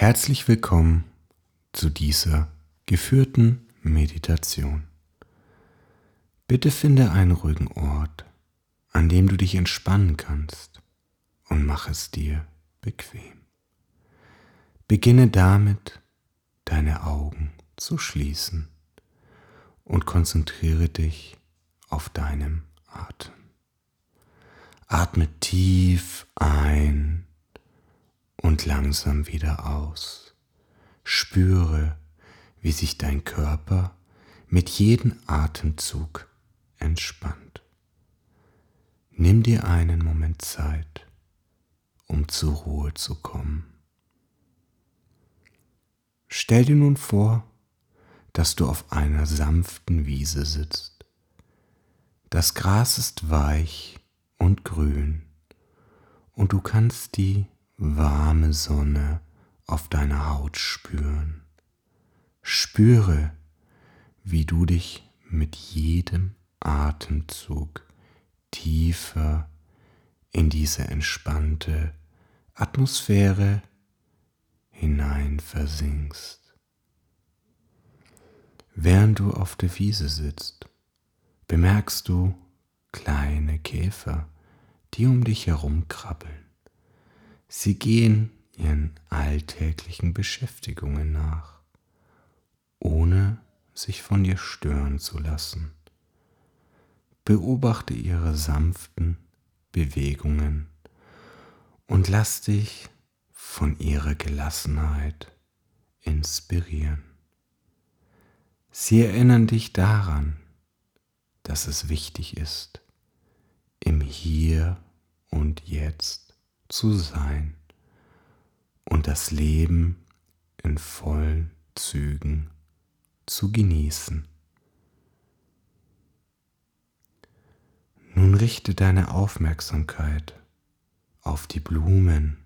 Herzlich willkommen zu dieser geführten Meditation. Bitte finde einen ruhigen Ort, an dem du dich entspannen kannst und mach es dir bequem. Beginne damit, deine Augen zu schließen und konzentriere dich auf deinem Atem. Atme tief ein und langsam wieder aus. Spüre, wie sich dein Körper mit jedem Atemzug entspannt. Nimm dir einen Moment Zeit, um zur Ruhe zu kommen. Stell dir nun vor, dass du auf einer sanften Wiese sitzt. Das Gras ist weich und grün und du kannst die warme Sonne auf deiner Haut spüren. Spüre, wie du dich mit jedem Atemzug tiefer in diese entspannte Atmosphäre hinein versinkst. Während du auf der Wiese sitzt, bemerkst du kleine Käfer, die um dich herum krabbeln. Sie gehen ihren alltäglichen Beschäftigungen nach, ohne sich von dir stören zu lassen. Beobachte ihre sanften Bewegungen und lass dich von ihrer Gelassenheit inspirieren. Sie erinnern dich daran, dass es wichtig ist, im Hier und Jetzt zu sein und das Leben in vollen Zügen zu genießen. Nun richte deine Aufmerksamkeit auf die Blumen,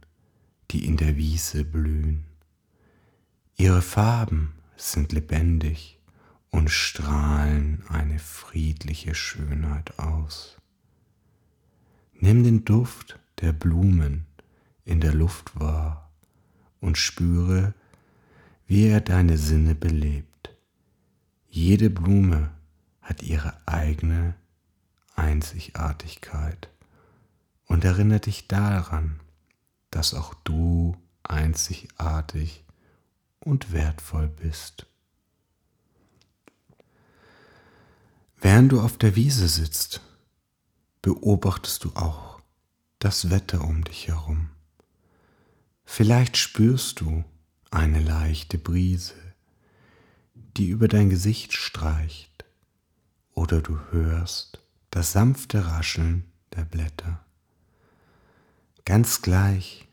die in der Wiese blühen. Ihre Farben sind lebendig und strahlen eine friedliche Schönheit aus. Nimm den Duft der Blumen in der Luft wahr und spüre, wie er deine Sinne belebt. Jede Blume hat ihre eigene Einzigartigkeit und erinnert dich daran, dass auch du einzigartig und wertvoll bist. Während du auf der Wiese sitzt, beobachtest du auch das Wetter um dich herum. Vielleicht spürst du eine leichte Brise, die über dein Gesicht streicht, oder du hörst das sanfte Rascheln der Blätter. Ganz gleich,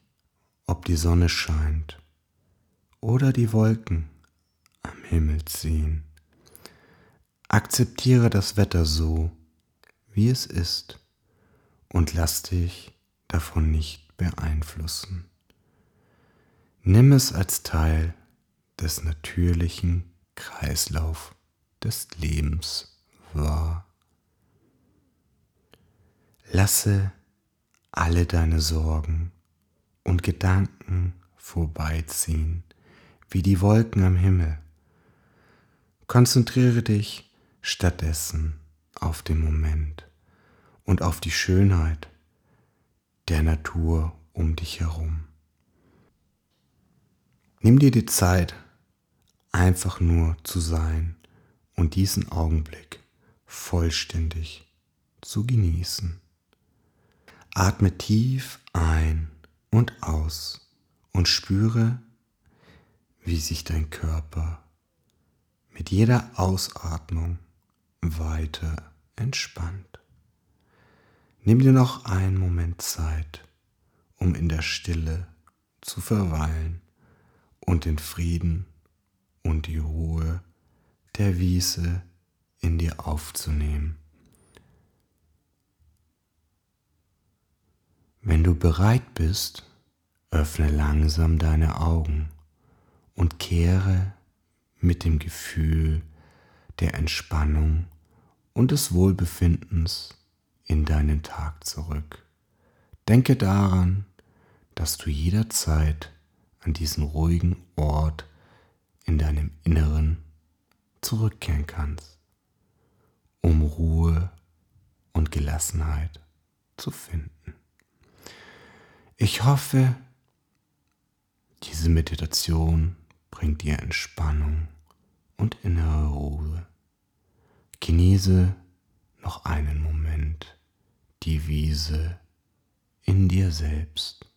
ob die Sonne scheint oder die Wolken am Himmel ziehen. Akzeptiere das Wetter so, wie es ist, und lass dich davon nicht beeinflussen. Nimm es als Teil des natürlichen Kreislauf des Lebens wahr. Lasse alle deine Sorgen und Gedanken vorbeiziehen, wie die Wolken am Himmel. Konzentriere dich stattdessen auf den Moment und auf die Schönheit der Natur um dich herum. Nimm dir die Zeit, einfach nur zu sein und diesen Augenblick vollständig zu genießen. Atme tief ein und aus und spüre, wie sich dein Körper mit jeder Ausatmung weiter entspannt. Nimm dir noch einen Moment Zeit, um in der Stille zu verweilen und den Frieden und die Ruhe der Wiese in dir aufzunehmen. Wenn du bereit bist, öffne langsam deine Augen und kehre mit dem Gefühl der Entspannung und des Wohlbefindens in deinen Tag zurück. Denke daran, dass du jederzeit an diesen ruhigen Ort in deinem Inneren zurückkehren kannst, um Ruhe und Gelassenheit zu finden. Ich hoffe, diese Meditation bringt dir Entspannung und innere Ruhe. Genieße noch einen Moment die Wiese in dir selbst.